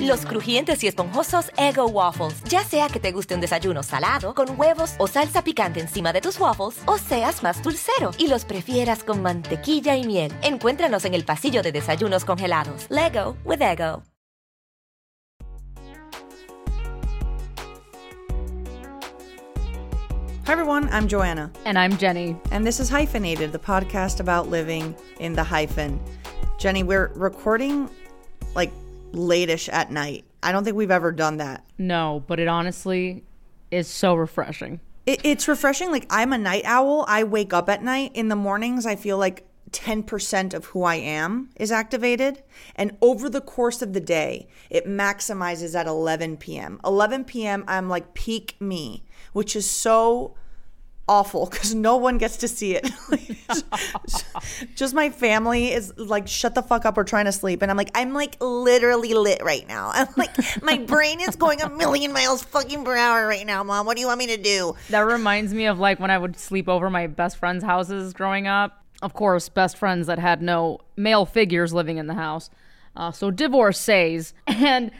Los crujientes y esponjosos Ego Waffles. Ya sea que te guste un desayuno salado, con huevos o salsa picante encima de tus waffles, o seas más dulcero y los prefieras con mantequilla y miel. Encuéntranos en el pasillo de desayunos congelados. Lego with Ego. Hi, everyone. I'm Joanna, And I'm Jenny. and this is Hyphenated, the podcast about living in the hyphen. Jenny, we're recording like late-ish at night. I don't think we've ever done that. No, but it honestly is so refreshing. It, it's refreshing. Like, I'm a night owl. I wake up at night. In the mornings, I feel like 10% of who I am is activated. And over the course of the day, it maximizes at 11 p.m. 11 p.m., I'm like peak me, which is so awful because no one gets to see it. Just my family is like, shut the fuck up, we're trying to sleep. And I'm like, I'm like literally lit right now. I'm like, my brain is going a million miles fucking per hour right now, mom. What do you want me to do? That reminds me of like when I would sleep over my best friends' houses growing up. Of course, best friends that had no male figures living in the house. Uh, so divorcees. And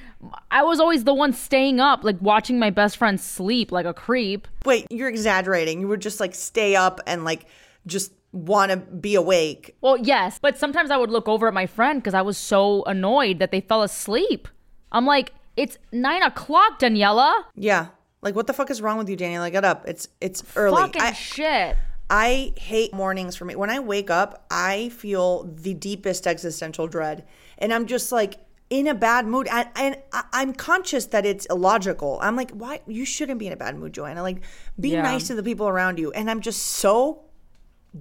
I was always the one staying up, like watching my best friend sleep like a creep. Wait, you're exaggerating. You would just like stay up and like just want to be awake. Well, yes, but sometimes I would look over at my friend because I was so annoyed that they fell asleep. I'm like, it's nine o'clock, Daniela. Yeah. Like what the fuck is wrong with you, Daniela? Get up. It's it's early. Fucking I, shit. I hate mornings for me. When I wake up, I feel the deepest existential dread. And I'm just like in a bad mood. And, and I'm conscious that it's illogical. I'm like, why? You shouldn't be in a bad mood, Joanna. Like, be Yeah. nice to the people around you. And I'm just so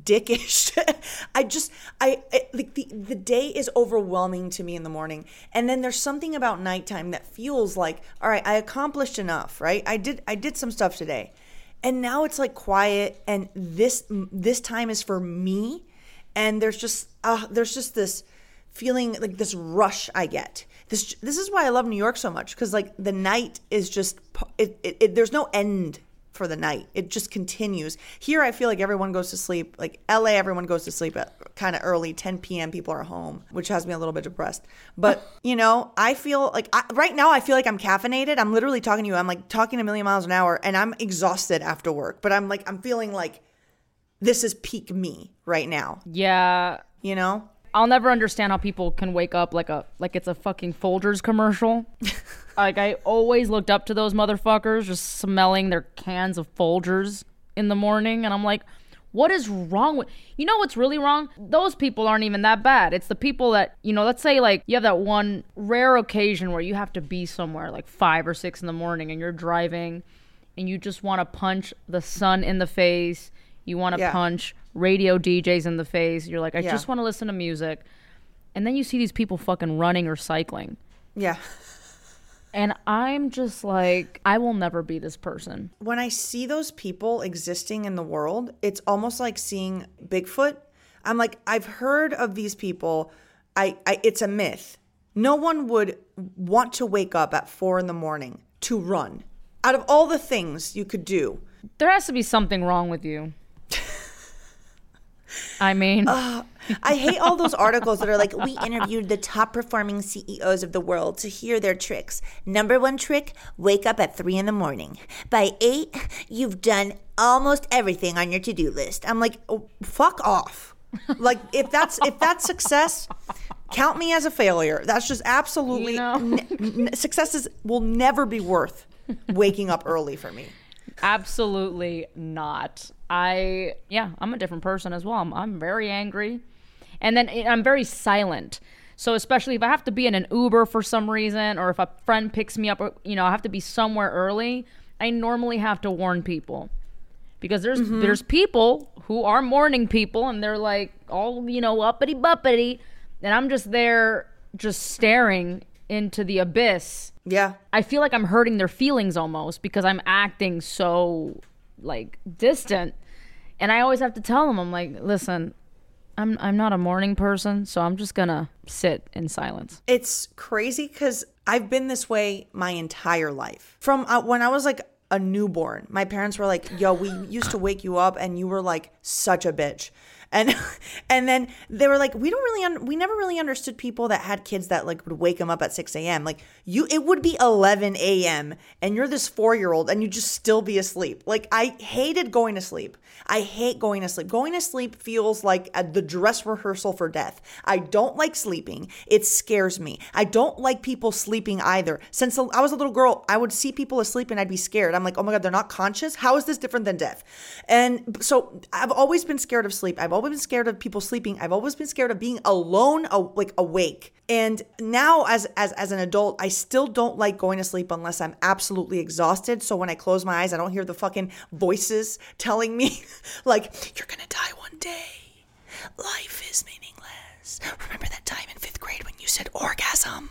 dickish. I just I, I like the the day is overwhelming to me in the morning. And then there's something about nighttime that feels like, all right, I accomplished enough, right? I did I did some stuff today. And now it's like quiet and this this time is for me and there's just uh there's just this feeling like this rush I get. This this is why I love New York so much cuz like the night is just it, it, it there's no end for the night. It just continues. Here, I feel like everyone goes to sleep. Like LA, everyone goes to sleep at kind of early, 10 p.m. People are home, which has me a little bit depressed. But, you know, I feel like I, right now, I feel like I'm caffeinated. I'm literally talking to you. I'm like talking a million miles an hour and I'm exhausted after work. But I'm like, I'm feeling like this is peak me right now, Yeah. you know? I'll never understand how people can wake up like a like it's a fucking Folgers commercial. like I always looked up to those motherfuckers just smelling their cans of Folgers in the morning and I'm like what is wrong with You know what's really wrong? Those people aren't even that bad. It's the people that, you know, let's say like you have that one rare occasion where you have to be somewhere like 5 or 6 in the morning and you're driving and you just want to punch the sun in the face. You want to Yeah. punch radio DJs in the face. You're like, I Yeah. just want to listen to music. And then you see these people fucking running or cycling. Yeah. And I'm just like, I will never be this person. when I see those people existing in the world, it's almost like seeing Bigfoot. I'm like, I've heard of these people. I, I it's a myth. No one would want to wake up at four in the morning to run. Out of all the things you could do, There has to be something wrong with you. I mean, I hate all those articles that are like, we interviewed the top performing CEOs of the world to hear their tricks. Number one trick wake up at three in the morning. By eight, you've done almost everything on your to do list. I'm like, oh, fuck off. like, if that's if that's success, count me as a failure. That's just absolutely You know? n- n- success is, will never be worth waking up early for me. absolutely not. I, yeah, I'm a different person as well. I'm, I'm very angry. And then I'm very silent. So especially if I have to be in an Uber for some reason, or if a friend picks me up, or you know, I have to be somewhere early. I normally have to warn people because there's mm-hmm. there's people who are morning people, and they're like all you know uppity buppity, and I'm just there just staring into the abyss, Yeah. I feel like I'm hurting their feelings almost because I'm acting so like distant. And I always have to tell them, I'm like, listen, I'm I'm not a morning person, so I'm just gonna sit in silence. It's crazy because I've been this way my entire life. From uh, when I was like a newborn, my parents were like, "Yo, we used to wake you up, and you were like such a bitch." And and then they were like, "We don't really, un- we never really understood people that had kids that like would wake them up at six a.m. Like you, it would be eleven a.m. and you're this four year old, and you just still be asleep. Like I hated going to sleep. I hate going to sleep. Going to sleep feels like a, the dress rehearsal for death. I don't like sleeping. It scares me. I don't like people sleeping either. Since I was a little girl, I would see people asleep and I'd be scared. I'm like, oh my God, they're not conscious. How is this different than death? And so I've always been scared of sleep. I've always been scared of people sleeping. I've always been scared of being alone, like awake. And now as as as an adult, I still don't like going to sleep unless I'm absolutely exhausted. So when I close my eyes, I don't hear the fucking voices telling me like you're going to die one day. Life is meaningless. Remember that time in 5th grade when you said orgasm?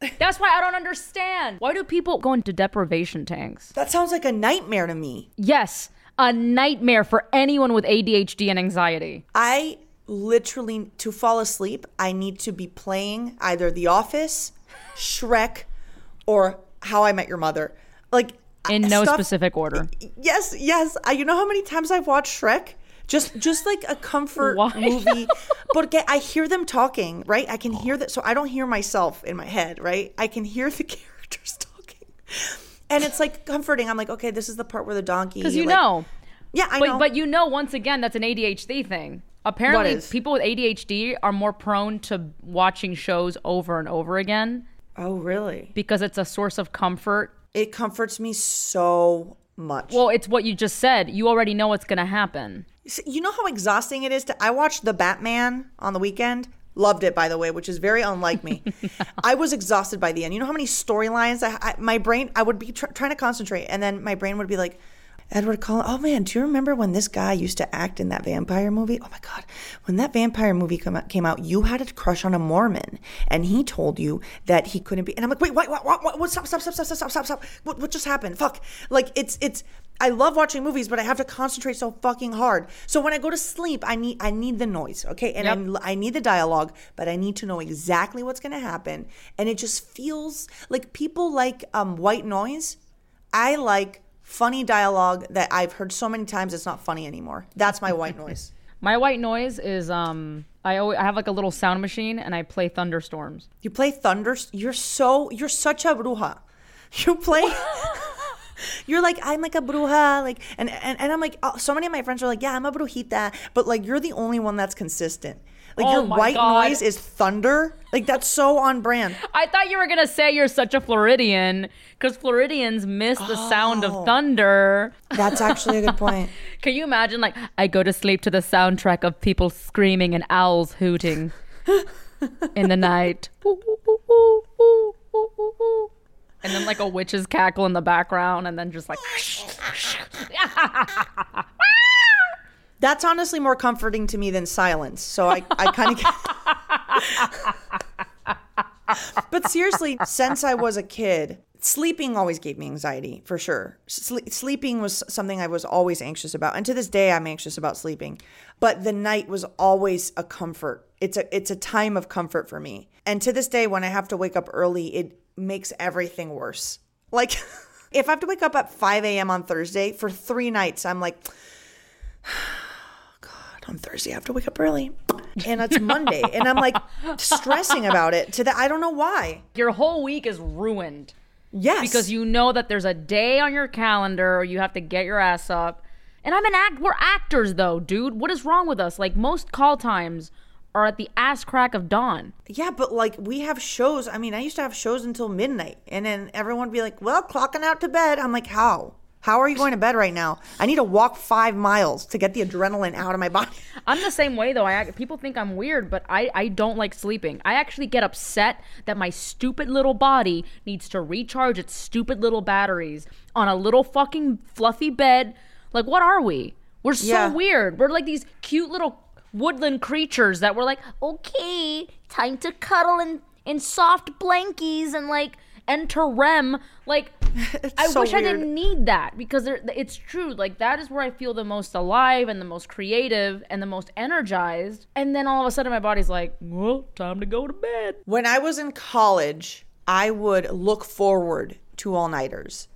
That's why I don't understand. Why do people go into deprivation tanks? That sounds like a nightmare to me. Yes, a nightmare for anyone with ADHD and anxiety. I literally to fall asleep, I need to be playing either The Office, Shrek, or How I Met Your Mother. Like In no stuff- specific order. Yes, yes. I, you know how many times I've watched Shrek? Just, just like a comfort Why? movie. But get, I hear them talking, right? I can hear that, so I don't hear myself in my head, right? I can hear the characters talking, and it's like comforting. I'm like, okay, this is the part where the donkey. Because you like- know. yeah, I But, know. but you know, once again, that's an ADHD thing. Apparently, people with ADHD are more prone to watching shows over and over again oh, really? because it's a source of comfort. It comforts me so much. Well, it's what you just said. You already know what's going to happen. You know how exhausting it is to. I watched The Batman on the weekend. Loved it, by the way, which is very unlike me. I was exhausted by the end. You know how many storylines I, I my brain I would be tr- trying to concentrate, and then my brain would be like, Edward Cullen. Oh man, do you remember when this guy used to act in that vampire movie? Oh my god, when that vampire movie come out, came out, you had a crush on a Mormon, and he told you that he couldn't be. And I'm like, wait, what? What? What? what, what stop! Stop! Stop! Stop! Stop! Stop! Stop! What? What just happened? Fuck! Like it's it's. I love watching movies, but I have to concentrate so fucking hard. So when I go to sleep, I need I need the noise, okay, and I'm, I need the dialogue, but I need to know exactly what's going to happen, and it just feels like people like um, white noise. I like funny dialogue that I've heard so many times it's not funny anymore. That's my white noise. My white noise is um I always I have like a little sound machine and I play thunderstorms. You play thunder. You're so you're such a bruja. You play. You're like I'm like a bruja, like and and, and I'm like oh, so many of my friends are like yeah I'm a brujita, but like you're the only one that's consistent. Like Oh your white God. noise is thunder. Like that's so on brand. I thought you were gonna say you're such a Floridian because Floridians miss the sound Oh. of thunder. That's actually a good point. Can you imagine? Like, I go to sleep to the soundtrack of people screaming and owls hooting in the night. And then, like, a witch's cackle in the background, and then just like, That's honestly more comforting to me than silence. So I, I kind of. but seriously, since I was a kid, sleeping always gave me anxiety for sure. Sle- sleeping was something I was always anxious about, and to this day, I'm anxious about sleeping. But the night was always a comfort. It's a it's a time of comfort for me. And to this day, when I have to wake up early, it makes everything worse. Like. If I have to wake up at 5 a.m. on Thursday for three nights, I'm like, God, on Thursday. I have to wake up early. And it's Monday. and I'm like stressing about it to that. I don't know why. your whole week is ruined Yes. because you know that there's a day on your calendar you have to get your ass up. And I'm an act. We're actors, though, dude. What is wrong with us? Like, most call times are at the ass crack of dawn. Yeah, but like we have shows. I mean, I used to have shows until midnight. And then everyone would be like, well, clocking out to bed. I'm like, how? How are you going to bed right now? I need to walk five miles to get the adrenaline out of my body. I'm the same way though. I people think I'm weird, but I I don't like sleeping. I actually get upset that my stupid little body needs to recharge its stupid little batteries on a little fucking fluffy bed. Like what are we? We're so Yeah. weird. We're like these cute little woodland creatures that we're like, "Okay, time to cuddle and in soft blankies and like enter REM. Like, I so wish I didn't need that because it's true. Like, that is where I feel the most alive and the most creative and the most energized. And then all of a sudden, my body's like, well, time to go to bed. When I was in college, I would look forward to all nighters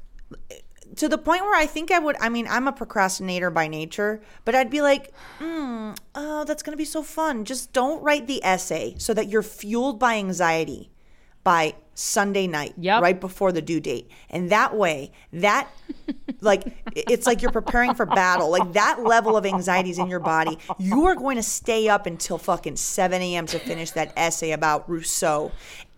to the point where I think I would. I mean, I'm a procrastinator by nature, but I'd be like, mm, oh, that's going to be so fun. Just don't write the essay so that you're fueled by anxiety by Sunday night, Yep. right before the due date. And that way, that like it's like you're preparing for battle. Like that level of anxiety is in your body. You are going to stay up until fucking 7 a.m. to finish that essay about Rousseau.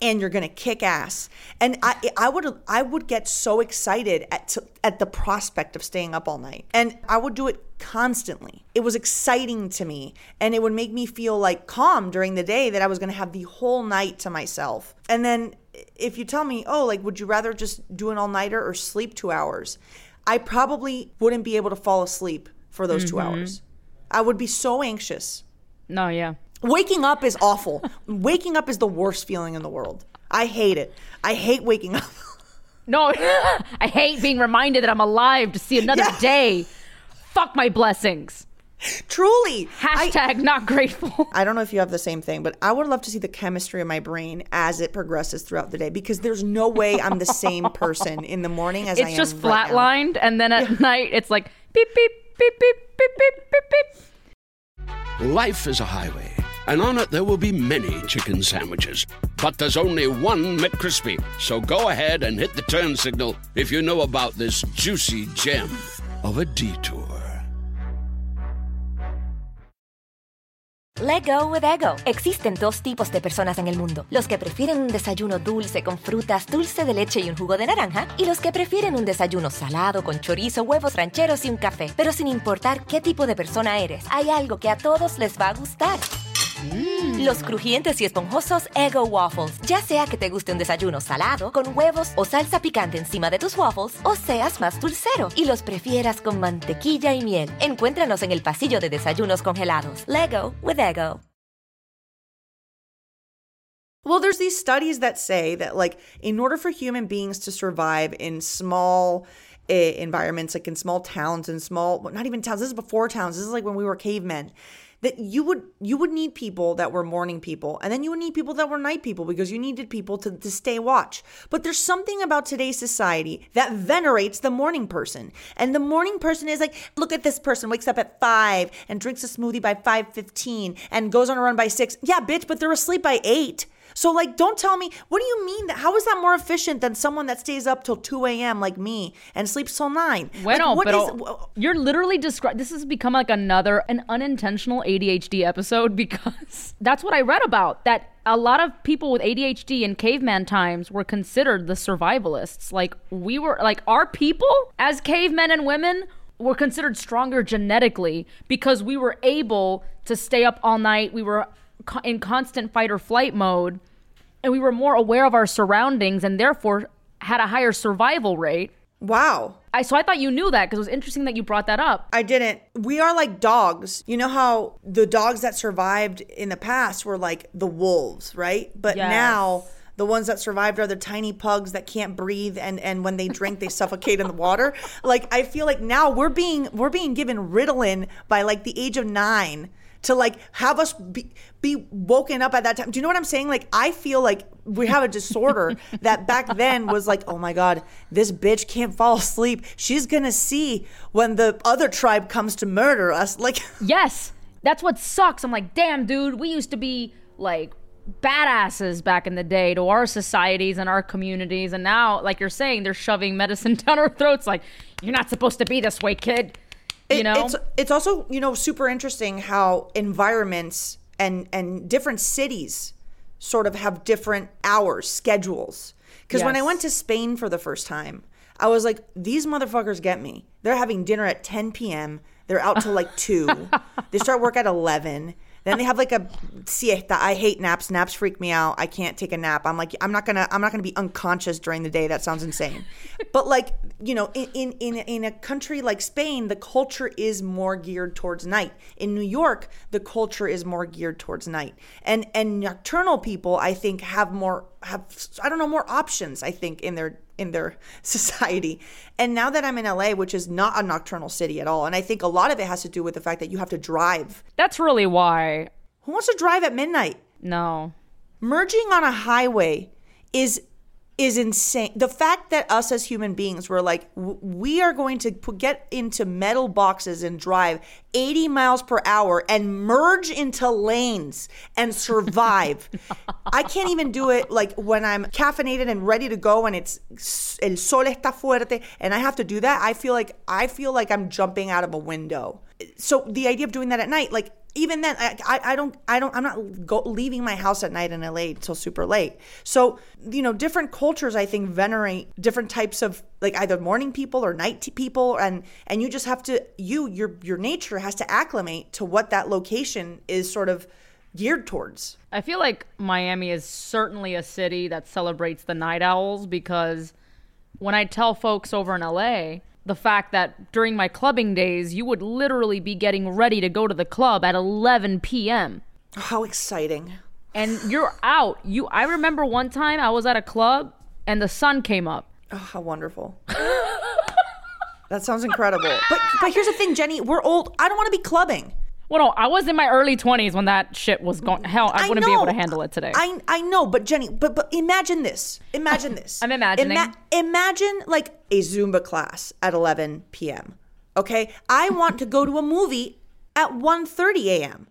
And you're gonna kick ass, and I, I would, I would get so excited at to, at the prospect of staying up all night, and I would do it constantly. It was exciting to me, and it would make me feel like calm during the day that I was gonna have the whole night to myself. And then if you tell me, oh, like, would you rather just do an all nighter or sleep two hours? I probably wouldn't be able to fall asleep for those two mm-hmm. hours. I would be so anxious. No, yeah. Waking up is awful. waking up is the worst feeling in the world. I hate it. I hate waking up. no, I hate being reminded that I'm alive to see another yeah. day. Fuck my blessings. Truly. Hashtag I, not grateful. I don't know if you have the same thing, but I would love to see the chemistry of my brain as it progresses throughout the day because there's no way I'm the same person in the morning as it's I am. It's just flatlined, and then at yeah. night it's like beep, beep, beep, beep, beep, beep, beep, beep. Life is a highway and on it there will be many chicken sandwiches. But there's only one McCrispy. So go ahead and hit the turn signal if you know about this juicy gem of a detour. Let go with ego. Existen dos tipos de personas en el mundo: los que prefieren un desayuno dulce con frutas, dulce de leche y un jugo de naranja, y los que prefieren un desayuno salado con chorizo, huevos rancheros y un café. Pero sin importar qué tipo de persona eres, hay algo que a todos les va a gustar. Los crujientes y esponjosos Ego Waffles. Ya sea que te guste un desayuno salado, con huevos o salsa picante encima de tus waffles, o seas más dulcero y los prefieras con mantequilla y miel. Encuéntranos en el pasillo de desayunos congelados. Lego with Ego. Well, there's these studies that say that, like, in order for human beings to survive in small eh, environments, like in small towns and small, well, not even towns. This is before towns. This is like when we were cavemen. That you would you would need people that were morning people, and then you would need people that were night people because you needed people to, to stay watch. But there's something about today's society that venerates the morning person, and the morning person is like, look at this person wakes up at five and drinks a smoothie by five fifteen and goes on a run by six. Yeah, bitch, but they're asleep by eight. So, like, don't tell me, what do you mean? That, how is that more efficient than someone that stays up till 2 a.m. like me and sleeps till 9? Bueno, like, what pero is- you're literally describing. This has become like another an unintentional ADHD episode because that's what I read about. That a lot of people with ADHD in caveman times were considered the survivalists. Like we were, like our people as cavemen and women were considered stronger genetically because we were able to stay up all night. We were co- in constant fight or flight mode, and we were more aware of our surroundings and therefore had a higher survival rate. wow. I so I thought you knew that because it was interesting that you brought that up. I didn't. We are like dogs. You know how the dogs that survived in the past were like the wolves, right? But Yes. now the ones that survived are the tiny pugs that can't breathe and and when they drink they suffocate in the water. Like I feel like now we're being we're being given Ritalin by like the age of 9 to like have us be, be woken up at that time. Do you know what I'm saying? Like I feel like we have a disorder that back then was like, oh my god, this bitch can't fall asleep. She's gonna see when the other tribe comes to murder us. Like, Yes, that's what sucks. I'm like, damn, dude, we used to be like badasses back in the day to our societies and our communities, and now, like you're saying, they're shoving medicine down our throats. Like, you're not supposed to be this way, kid. You It- know, it's it's also you know super interesting how environments and and different cities sort of have different hours schedules. Because when i went to spain for the first time i was like these motherfuckers get me. They're having dinner at 10 p.m they're out till like 2 they start work at 11 Then they have like a siesta. I hate naps. Naps freak me out. I can't take a nap. I'm like, I'm not gonna, I'm not gonna be unconscious during the day. That sounds insane. but like, you know, in in in in a country like Spain, the culture is more geared towards night. In New York, the culture is more geared towards night. And and nocturnal people, I think, have more have I don't know more options. I think in their in their society. And now that I'm in LA, which is not a nocturnal city at all, and I think a lot of it has to do with the fact that you have to drive. That's really why. Who wants to drive at midnight? No. Merging on a highway is is insane. The fact that us as human beings were like, we are going to put, get into metal boxes and drive 80 miles per hour and merge into lanes and survive. I can't even do it like when I'm caffeinated and ready to go and it's el sol está fuerte and I have to do that. I feel like I feel like I'm jumping out of a window. So the idea of doing that at night, like even then I, I, don't i don't i'm not go, leaving my house at night in la until super late. So you know different cultures i think venerate different types of like either morning people or night people. And and you just have to you your your nature has to acclimate to what that location is sort of geared towards. I feel like Miami is certainly a city that celebrates the night owls because when I tell folks over in LA the fact that during my clubbing days, you would literally be getting ready to go to the club at 11 p.m. how exciting and you're out. You I remember one time I was at a club and the sun came up. oh, how wonderful that sounds incredible but but here's the thing jenny we're old i don't want to be clubbing Well, no, I was in my early 20s when that shit was going. Hell, I, I wouldn't be able to handle it today. I I know, but Jenny, but but imagine this. Imagine this. I'm imagining. imagine like a Zumba class at 11 p.m. Okay, I want to go to a movie at 1:30 a.m.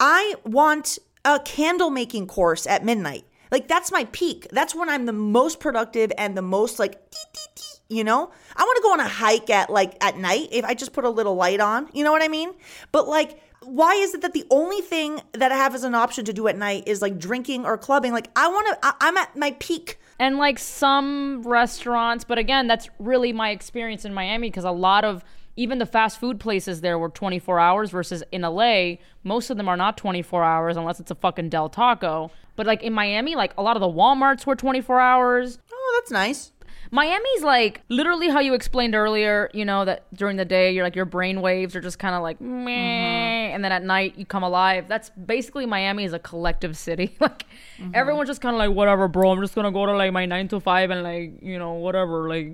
I want a candle making course at midnight. Like that's my peak. That's when I'm the most productive and the most like tee, tee, tee, you know? I want to go on a hike at like at night if I just put a little light on. You know what I mean? But like why is it that the only thing that I have as an option to do at night is like drinking or clubbing? Like I want to I'm at my peak. and like some restaurants, but again, that's really my experience in Miami because a lot of even the fast food places there were 24 hours versus in LA, most of them are not 24 hours unless it's a fucking Del Taco. But like in Miami, like a lot of the Walmarts were 24 hours. Oh, that's nice. Miami's like literally how you explained earlier, you know, that during the day you're like your brain waves are just kind of like meh, mm-hmm. and then at night you come alive. That's basically Miami is a collective city. like mm-hmm. everyone's just kind of like whatever, bro. I'm just gonna go to like my nine to five and like you know whatever. Like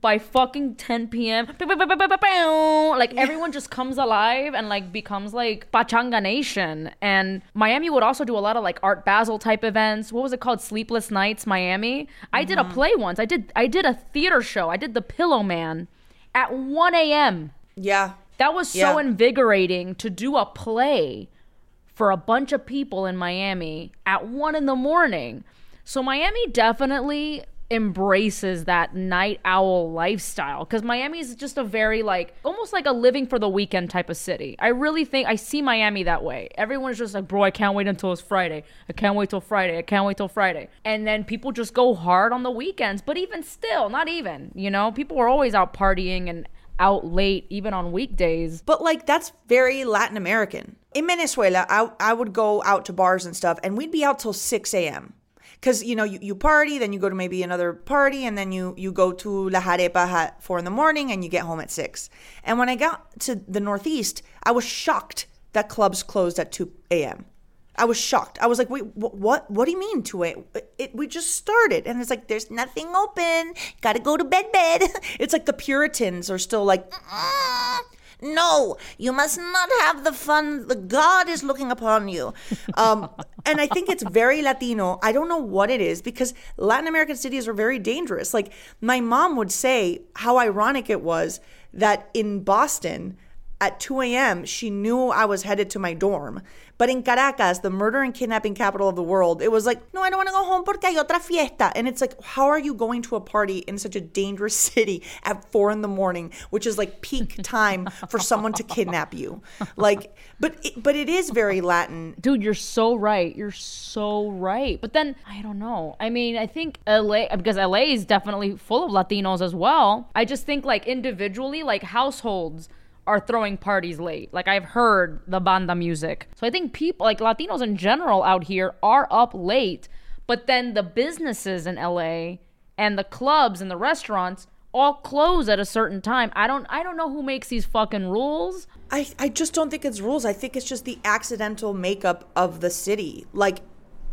by fucking 10 p.m. Like everyone just comes alive and like becomes like Pachanga Nation. And Miami would also do a lot of like Art Basel type events. What was it called? Sleepless Nights Miami. I did a uh-huh. play once. I did I did a theater show. I did The Pillowman at 1 a.m. Yeah. That was so Yeah. invigorating to do a play for a bunch of people in Miami at one in the morning. So Miami definitely embraces that night owl lifestyle because Miami is just a very like almost like a living for the weekend type of city. I really think I see Miami that way. Everyone's just like, bro, I can't wait until it's Friday. I can't wait till Friday. I can't wait till Friday. And then people just go hard on the weekends. But even still, not even, you know, people are always out partying and out late even on weekdays. But like that's very Latin American. In Venezuela, I, I would go out to bars and stuff, and we'd be out till six a.m. Because you know you, you party, then you go to maybe another party, and then you you go to La Jarepa at four in the morning, and you get home at six. And when I got to the Northeast, I was shocked that clubs closed at two a.m. I was shocked. I was like, wait, wh- what? What do you mean to it? it? We just started, and it's like there's nothing open. Got to go to bed, bed. It's like the Puritans are still like, "Mm, no, you must not have the fun. The God is looking upon you. Um, and I think it's very Latino. I don't know what it is because Latin American cities are very dangerous. Like my mom would say, how ironic it was that in Boston at 2 a.m., she knew I was headed to my dorm. But in Caracas, the murder and kidnapping capital of the world, it was like, no, I don't want to go home porque hay otra fiesta. And it's like, how are you going to a party in such a dangerous city at four in the morning, which is like peak time for someone to kidnap you? Like, but it, but it is very Latin. Dude, you're so right. You're so right. But then I don't know. I mean, I think LA because LA is definitely full of Latinos as well. I just think like individually, like households are throwing parties late. Like I've heard the banda music. So I think people like Latinos in general out here are up late, but then the businesses in LA and the clubs and the restaurants all close at a certain time. I don't I don't know who makes these fucking rules. I, I just don't think it's rules. I think it's just the accidental makeup of the city. Like,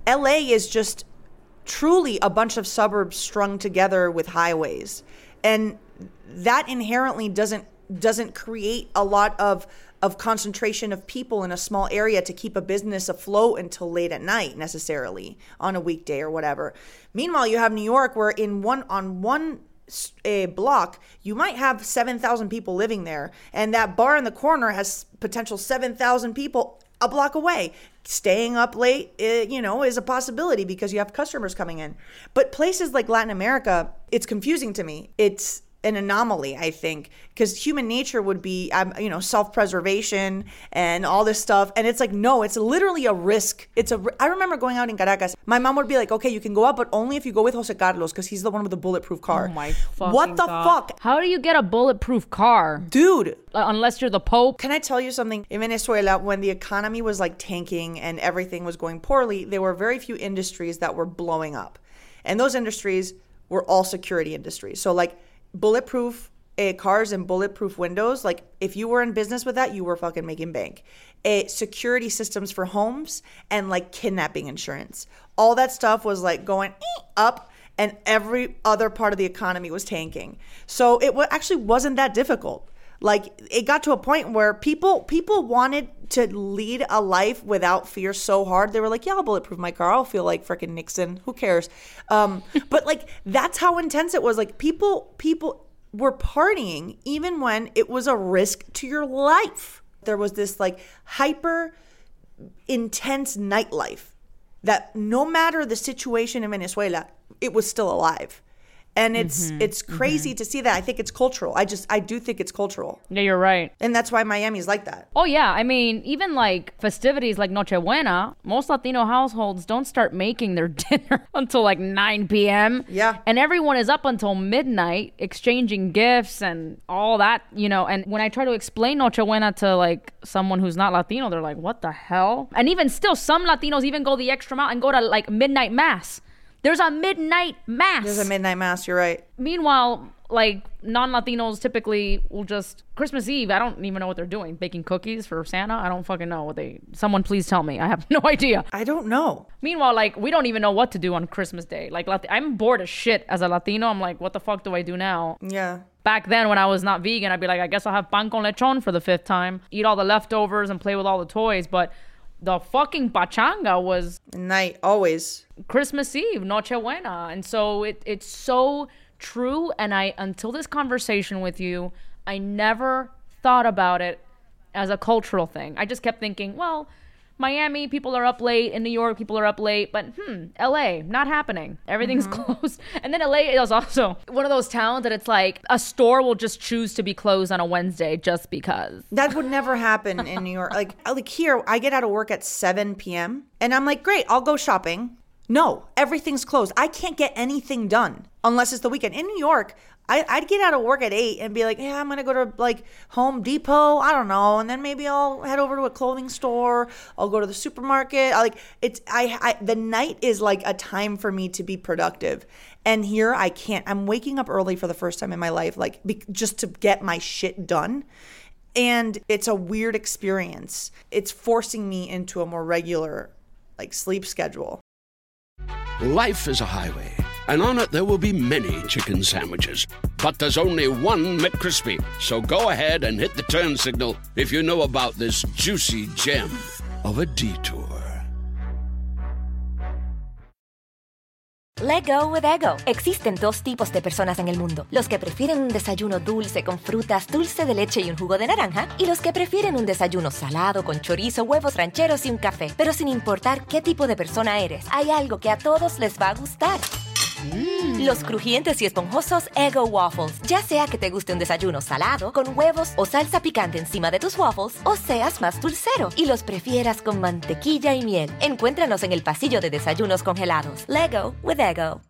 LA is just truly a bunch of suburbs strung together with highways. And that inherently doesn't doesn't create a lot of of concentration of people in a small area to keep a business afloat until late at night necessarily on a weekday or whatever. Meanwhile, you have New York where in one on one a block, you might have 7,000 people living there, and that bar in the corner has potential 7,000 people a block away. Staying up late, eh, you know, is a possibility because you have customers coming in. But places like Latin America, it's confusing to me. It's an anomaly, I think, because human nature would be, um, you know, self-preservation and all this stuff. And it's like, no, it's literally a risk. It's a. I remember going out in Caracas. My mom would be like, okay, you can go out, but only if you go with Jose Carlos because he's the one with the bulletproof car. Oh my fucking What the God. fuck, How do you get a bulletproof car? dude? Uh, unless you're the Pope. Can I tell you something? In Venezuela, when the economy was like tanking and everything was going poorly, there were very few industries that were blowing up. And those industries were all security industries. So, like bulletproof uh, cars and bulletproof windows, like if you were in business with that, you were fucking making bank. Uh, security systems for homes and like kidnapping insurance. All that stuff was like going up and every other part of the economy was tanking. So it wa- actually wasn't that difficult like it got to a point where people people wanted to lead a life without fear so hard. They were like yeah i'll bulletproof my car. I'll feel like freaking nixon. Who cares? Um but like that's how intense it was. Like people people were partying even when it was a risk to your life. There was this like hyper intense nightlife that no matter the situation in Venezuela, it was still alive. And it's mm-hmm. it's mm-hmm. crazy to see that. I think it's cultural. I just I do think it's cultural. Yeah, you're right. And that's why Miami's like that. Oh yeah, I mean, even like festivities like Nochebuena, most Latino households don't start making their dinner until like 9 p.m. Yeah. And everyone is up until midnight exchanging gifts and all that, you know. And when I try to explain Nochebuena to like someone who's not Latino, they're like, "What the hell?" And even still, some Latinos even go the extra mile and go to like midnight mass. There's a midnight mass. There's a midnight mass, you're right. Meanwhile, like non-Latinos typically will just Christmas Eve. I don't even know what they're doing. Baking cookies for Santa. I don't fucking know what they. Someone please tell me. I have no idea. I don't know. Meanwhile, like we don't even know what to do on Christmas Day. Like Lat- I'm bored as shit as a Latino. I'm like, what the fuck do I do now? Yeah. Back then, when I was not vegan, I'd be like, I guess I'll have pan con lechon for the fifth time, eat all the leftovers, and play with all the toys. But the fucking pachanga was Night always. Christmas Eve, Nochebuena. And so it, it's so true. And I, until this conversation with you, I never thought about it as a cultural thing. I just kept thinking, well, Miami, people are up late. In New York, people are up late. But hmm, LA, not happening. Everything's closed. And then LA is also one of those towns that it's like a store will just choose to be closed on a Wednesday just because. That would never happen in New York. Like like here, I get out of work at 7 p.m. and I'm like, great, I'll go shopping. No, everything's closed. I can't get anything done unless it's the weekend. In New York, I, I'd get out of work at eight and be like, yeah, I'm gonna go to like Home Depot. I don't know, and then maybe I'll head over to a clothing store. I'll go to the supermarket. I like it's I, I the night is like a time for me to be productive, and here I can't. I'm waking up early for the first time in my life, like be, just to get my shit done. And it's a weird experience. It's forcing me into a more regular like sleep schedule. Life is a highway, and on it there will be many chicken sandwiches. But there's only one McCrispy. So go ahead and hit the turn signal if you know about this juicy gem of a detour. Let go with ego. Existen dos tipos de personas en el mundo: los que prefieren un desayuno dulce con frutas, dulce de leche y un jugo de naranja, y los que prefieren un desayuno salado con chorizo, huevos rancheros y un café. Pero sin importar qué tipo de persona eres, hay algo que a todos les va a gustar. Los crujientes y esponjosos Ego Waffles. Ya sea que te guste un desayuno salado, con huevos o salsa picante encima de tus waffles, o seas más dulcero y los prefieras con mantequilla y miel. Encuéntranos en el pasillo de desayunos congelados. Lego with Ego.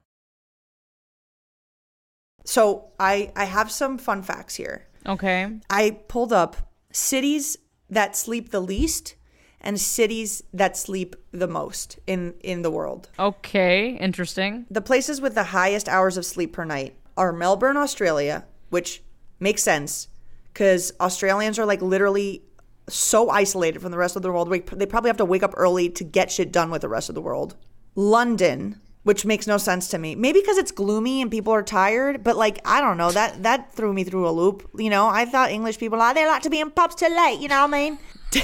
So I I have some fun facts here. Okay. I pulled up cities that sleep the least and cities that sleep the most in in the world. Okay, interesting. The places with the highest hours of sleep per night are Melbourne, Australia, which makes sense because Australians are like literally so isolated from the rest of the world. They probably have to wake up early to get shit done with the rest of the world. London, which makes no sense to me. Maybe because it's gloomy and people are tired, but like I don't know that that threw me through a loop. You know, I thought English people ah they like to be in pubs till late. You know what I mean?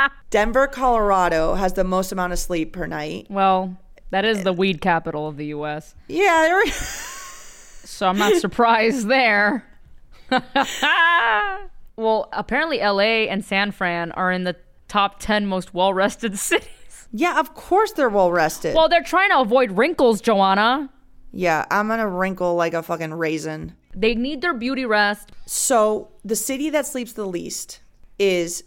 Denver, Colorado has the most amount of sleep per night. Well, that is the weed capital of the U.S. Yeah, so I'm not surprised there. well, apparently LA and San Fran are in the top 10 most well rested cities. Yeah, of course they're well rested. Well, they're trying to avoid wrinkles, Joanna. Yeah, I'm gonna wrinkle like a fucking raisin. They need their beauty rest. So, the city that sleeps the least is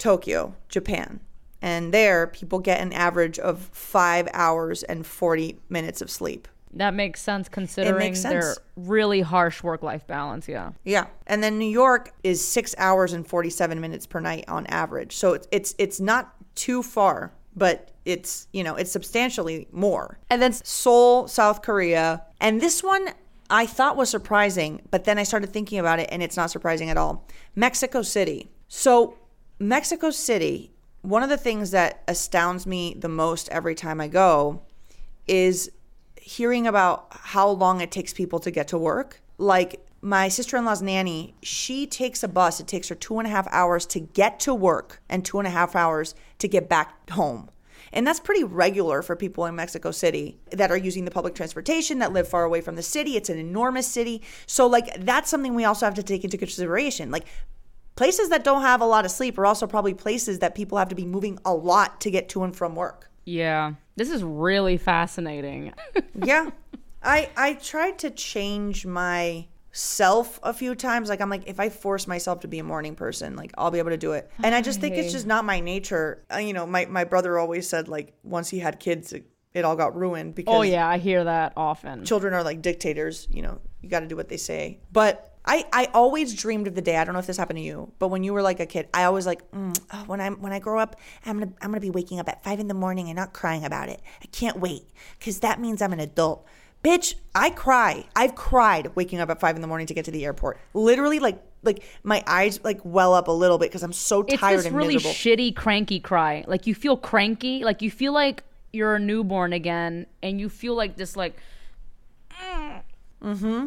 Tokyo, Japan. And there, people get an average of five hours and 40 minutes of sleep. That makes sense considering makes sense. their really harsh work life balance. Yeah. Yeah. And then New York is six hours and 47 minutes per night on average. So it's, it's, it's not too far, but it's, you know, it's substantially more. And then Seoul, South Korea. And this one I thought was surprising, but then I started thinking about it and it's not surprising at all. Mexico City. So, Mexico City, one of the things that astounds me the most every time I go is hearing about how long it takes people to get to work. Like my sister in law's nanny, she takes a bus. It takes her two and a half hours to get to work and two and a half hours to get back home. And that's pretty regular for people in Mexico City that are using the public transportation, that live far away from the city. It's an enormous city. So, like, that's something we also have to take into consideration. Like, places that don't have a lot of sleep are also probably places that people have to be moving a lot to get to and from work. Yeah. This is really fascinating. yeah. I I tried to change my self a few times like i'm like if i force myself to be a morning person like i'll be able to do it and i just think it's just not my nature uh, you know my, my brother always said like once he had kids it, it all got ruined because oh yeah i hear that often children are like dictators you know you got to do what they say but I, I always dreamed of the day. I don't know if this happened to you, but when you were like a kid, I always like mm, oh, when I'm when I grow up, I'm gonna I'm gonna be waking up at five in the morning and not crying about it. I can't wait because that means I'm an adult. Bitch, I cry. I've cried waking up at five in the morning to get to the airport. Literally, like like my eyes like well up a little bit because I'm so tired it's this really miserable. shitty cranky cry. Like you feel cranky, like you feel like you're a newborn again, and you feel like this like. Mm-hmm.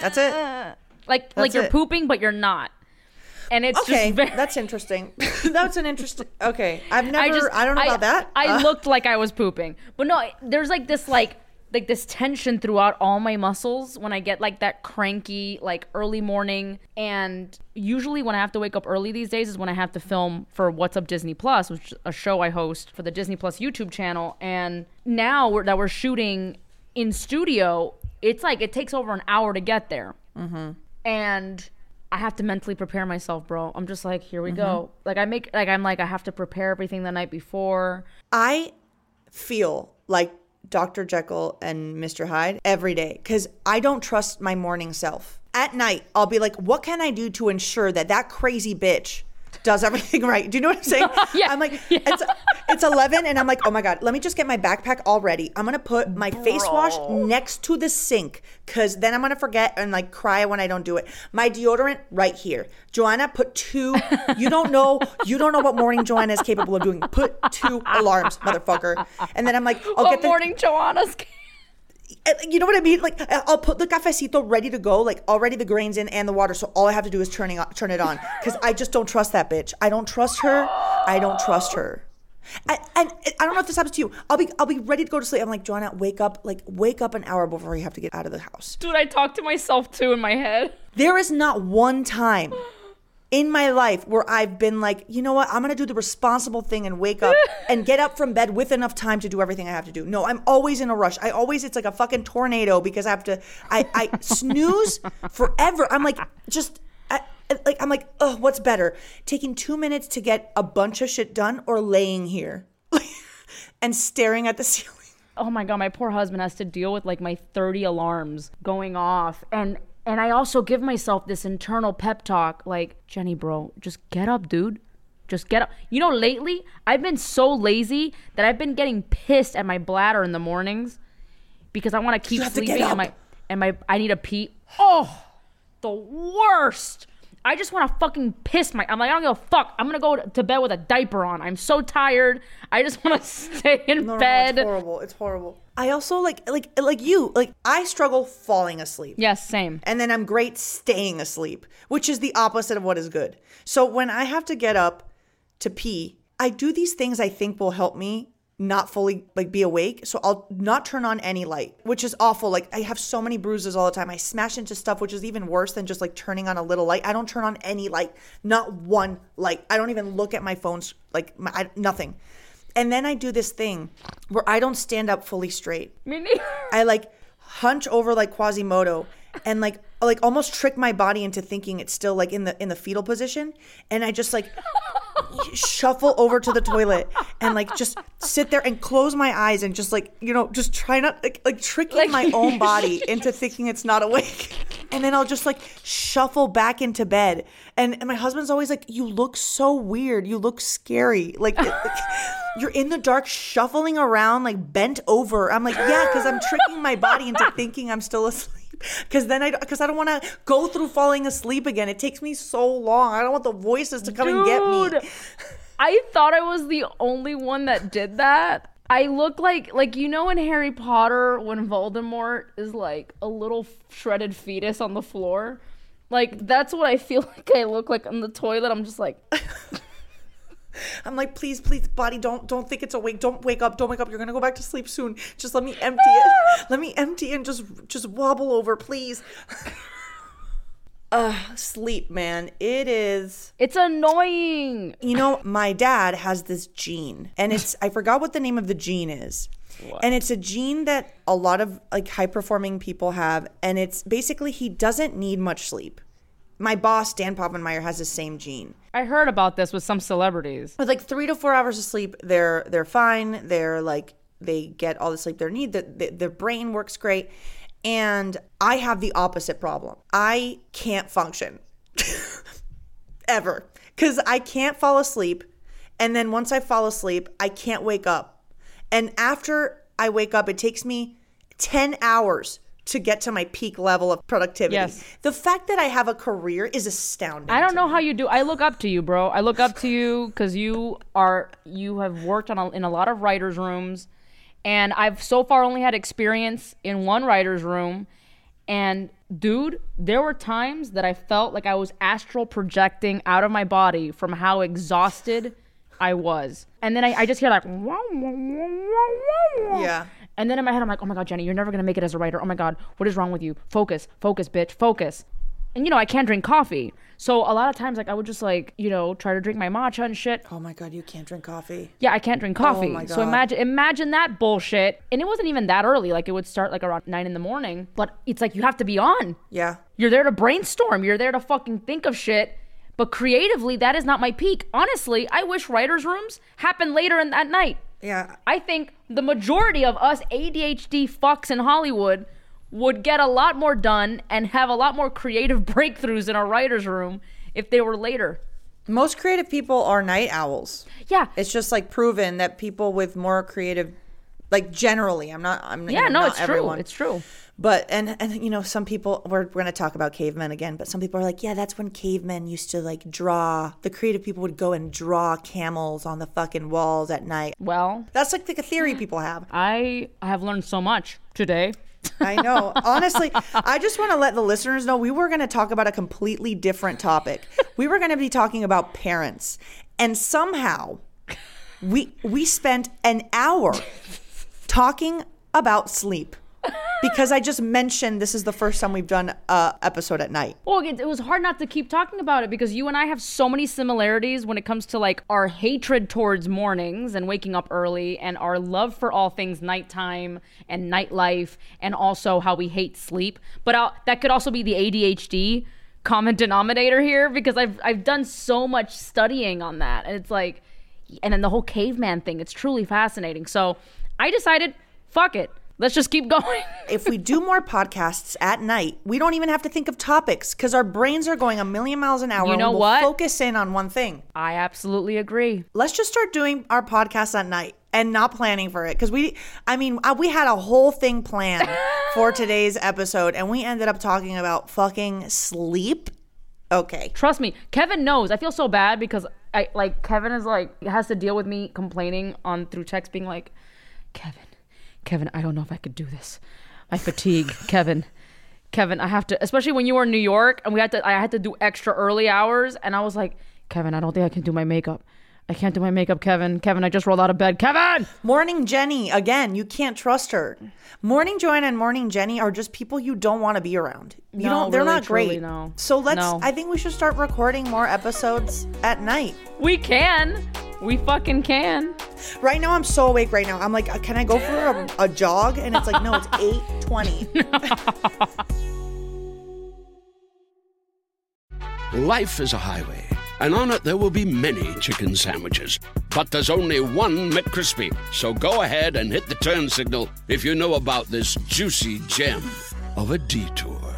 That's it. Like That's like you're it. pooping, but you're not. And it's okay. Very- that's interesting. that's an interesting. Okay, I've never. I, just, I don't know I, about that. I uh. looked like I was pooping, but no. There's like this like like this tension throughout all my muscles when I get like that cranky like early morning and usually when I have to wake up early these days is when I have to film for What's Up Disney Plus, which is a show I host for the Disney Plus YouTube channel and now we're, that we're shooting in studio, it's like it takes over an hour to get there. Mm-hmm and I have to mentally prepare myself, bro. I'm just like, here we mm-hmm. go. Like I make like I'm like I have to prepare everything the night before. I feel like Dr. Jekyll and Mr. Hyde every day cuz I don't trust my morning self. At night, I'll be like, what can I do to ensure that that crazy bitch does everything right. Do you know what I'm saying? yeah. I'm like, yeah. it's it's 11, and I'm like, oh my god, let me just get my backpack all ready. I'm gonna put my Bro. face wash next to the sink, cause then I'm gonna forget and like cry when I don't do it. My deodorant right here. Joanna, put two. You don't know. You don't know what morning Joanna is capable of doing. Put two alarms, motherfucker. And then I'm like, I'll what get the morning Joanna's. Eh, you know what I mean? Like eh, I'll put the cafecito ready to go, like already the grains in and the water. So all I have to do is turning turn it on because I just don't trust that bitch. I don't trust her. I don't trust her. And, and, I don't know if this happens to you. I'll be I'll be ready to go to sleep. I'm like, Joanna, wake up, like wake up an hour before you have to get out of the house. Dude, I talk to myself too in my head. There is not one time in my life where I've been like, you know what, I'm gonna do the responsible thing and wake up and get up from bed with enough time to do everything I have to do. No, I'm always in a rush. I always it's like a fucking tornado because I have to I, I snooze forever. I'm like just I, like I'm like, oh, what's better? Taking two minutes to get a bunch of shit done or laying here and staring at the ceiling. Oh my god, my poor husband has to deal with like my 30 alarms going off and and I also give myself this internal pep talk like, Jenny, bro, just get up, dude. Just get up. You know, lately, I've been so lazy that I've been getting pissed at my bladder in the mornings because I want to keep have to get sleeping and my and my I need a pee. Oh, the worst. I just want to fucking piss my. I'm like, I don't give a fuck. I'm gonna go to bed with a diaper on. I'm so tired. I just want to stay in No, no, no, bed. it's horrible. It's horrible. I also like like like you like I struggle falling asleep. yes, same. and then I'm great staying asleep, which is the opposite of what is good. So when I have to get up to pee, I do these things I think will help me not fully like be awake. So I'll not turn on any light, which is awful. Like I have so many bruises all the time. I smash into stuff, which is even worse than just like turning on a little light. I don't turn on any light, not one light. I don't even look at my phones, like my, I, nothing. And then I do this thing where I don't stand up fully straight. Me neither. I like hunch over like Quasimodo and like like almost trick my body into thinking it's still like in the in the fetal position and I just like shuffle over to the toilet and like just sit there and close my eyes and just like you know just try not like, like tricking Like- my own body into thinking it's not awake and then I'll just like shuffle back into bed. And, and my husband's always like you look so weird. You look scary. Like you're in the dark shuffling around like bent over. I'm like yeah because I'm tricking my body into thinking I'm still asleep. Because then I because I don't want to go through falling asleep again. It takes me so long. I don't want the voices to come and get me. I thought I was the only one that did that. I look like like you know in Harry Potter when Voldemort is like a little shredded fetus on the floor. Like that's what I feel like I look like on the toilet. I'm just like I'm like, please, please, body, don't don't think it's awake. Don't wake up. Don't wake up. You're gonna go back to sleep soon. Just let me empty it. Let me empty and just just wobble over, please. Uh, sleep, man. It is. it's annoying. You know, my dad has this gene, and it's I forgot what the name of the gene is. What? And it's a gene that a lot of like high performing people have, and it's basically he doesn't need much sleep. My boss, Dan Poppenmeyer, has the same gene. I heard about this with some celebrities. with like three to four hours of sleep they're they're fine they're like they get all the sleep they need the, the, their brain works great and i have the opposite problem i can't function ever because i can't fall asleep and then once i fall asleep i can't wake up and after i wake up it takes me 10 hours to get to my peak level of productivity Yes. the fact that i have a career is astounding I don't know me. how you do. I look up to you, bro. I look up to you because you are you have worked on a, in a lot of writers' rooms, and I've so far only had experience in one writer's room. And dude, there were times that I felt like I was astral projecting out of my body from how exhausted I was. And then I, I just hear like, "Wah, wah, wah, wah, wah." Yeah. And then in my head, I'm like, oh my God, Jenny, you're never going to make it as a writer. Oh my God, what is wrong with you? Focus, focus, bitch, focus. And you know, I can't drink coffee. So a lot of times, like, I would just like, you know, try to drink my matcha and shit. oh my god you can't drink coffee Yeah, I can't drink oh coffee. Oh my god. So imagine imagine that bullshit. And it wasn't even that early. Like it would start like around nine in the morning. But it's like you have to be on. yeah You're there to brainstorm. You're there to fucking think of shit. But creatively, that is not my peak. Honestly, I wish writers' rooms happen later in that night. Yeah. I think the majority of us ADHD fucks in Hollywood would get a lot more done and have a lot more creative breakthroughs in our writer's room if they were later. Most creative people are night owls. Yeah. It's just like proven that people with more creative like generally, I'm not I'm Yeah, no, not it's everyone. true. It's true. But and and you know, some people we're, we're going to talk about cavemen again, but some people are like, yeah, that's when cavemen used to like draw. The creative people would go and draw camels on the fucking walls at night. Well, That's like the theory eh, people have. I have learned so much today. I know. Honestly, I just want to let the listeners know we were going to talk about a completely different topic. We were going to be talking about parents, and somehow we we spent an hour talking about sleep because I just mentioned this is the first time we've done a episode at night. Well, it, it was hard not to keep talking about it because you and I have so many similarities when it comes to like our hatred towards mornings and waking up early and our love for all things nighttime and nightlife and also how we hate sleep. But i that could also be the ADHD common denominator here because I've I've done so much studying on that and it's like and then the whole caveman thing it's truly fascinating. So, I decided fuck it. Let's just keep going. if we do more podcasts at night, we don't even have to think of topics because our brains are going a million miles an hour. You and know we'll what? Focus in on one thing. I absolutely agree. Let's just start doing our podcasts at night and not planning for it because we, I mean, uh, we had a whole thing planned for today's episode and we ended up talking about fucking sleep. Okay. Trust me, Kevin knows. I feel so bad because I like Kevin is like has to deal with me complaining on through text, being like, Kevin, Kevin, I don't know if I could do this. I fatigue, Kevin. Kevin, I have to, especially when you were in New York and we had to, I had to do extra early hours, and I was like, Kevin, I don't think I can do my makeup. I can't do my makeup, Kevin. Kevin, I just rolled out of bed. Kevin! Morning Jenny, again, you can't trust her. Morning Joanna and Morning Jenny are just people you don't want to be around. You No, don't they're really, not great. truly, no. So let's No. I think we should start recording more episodes at night. We can. We fucking can. Right now I'm so awake right now. I'm like, uh, can I go for a, a jog? And it's like, no, it's 8:20. Life is a highway, and on it there will be many chicken sandwiches. But there's only one McCrispy. So go ahead and hit the turn signal if you know about this juicy gem of a detour.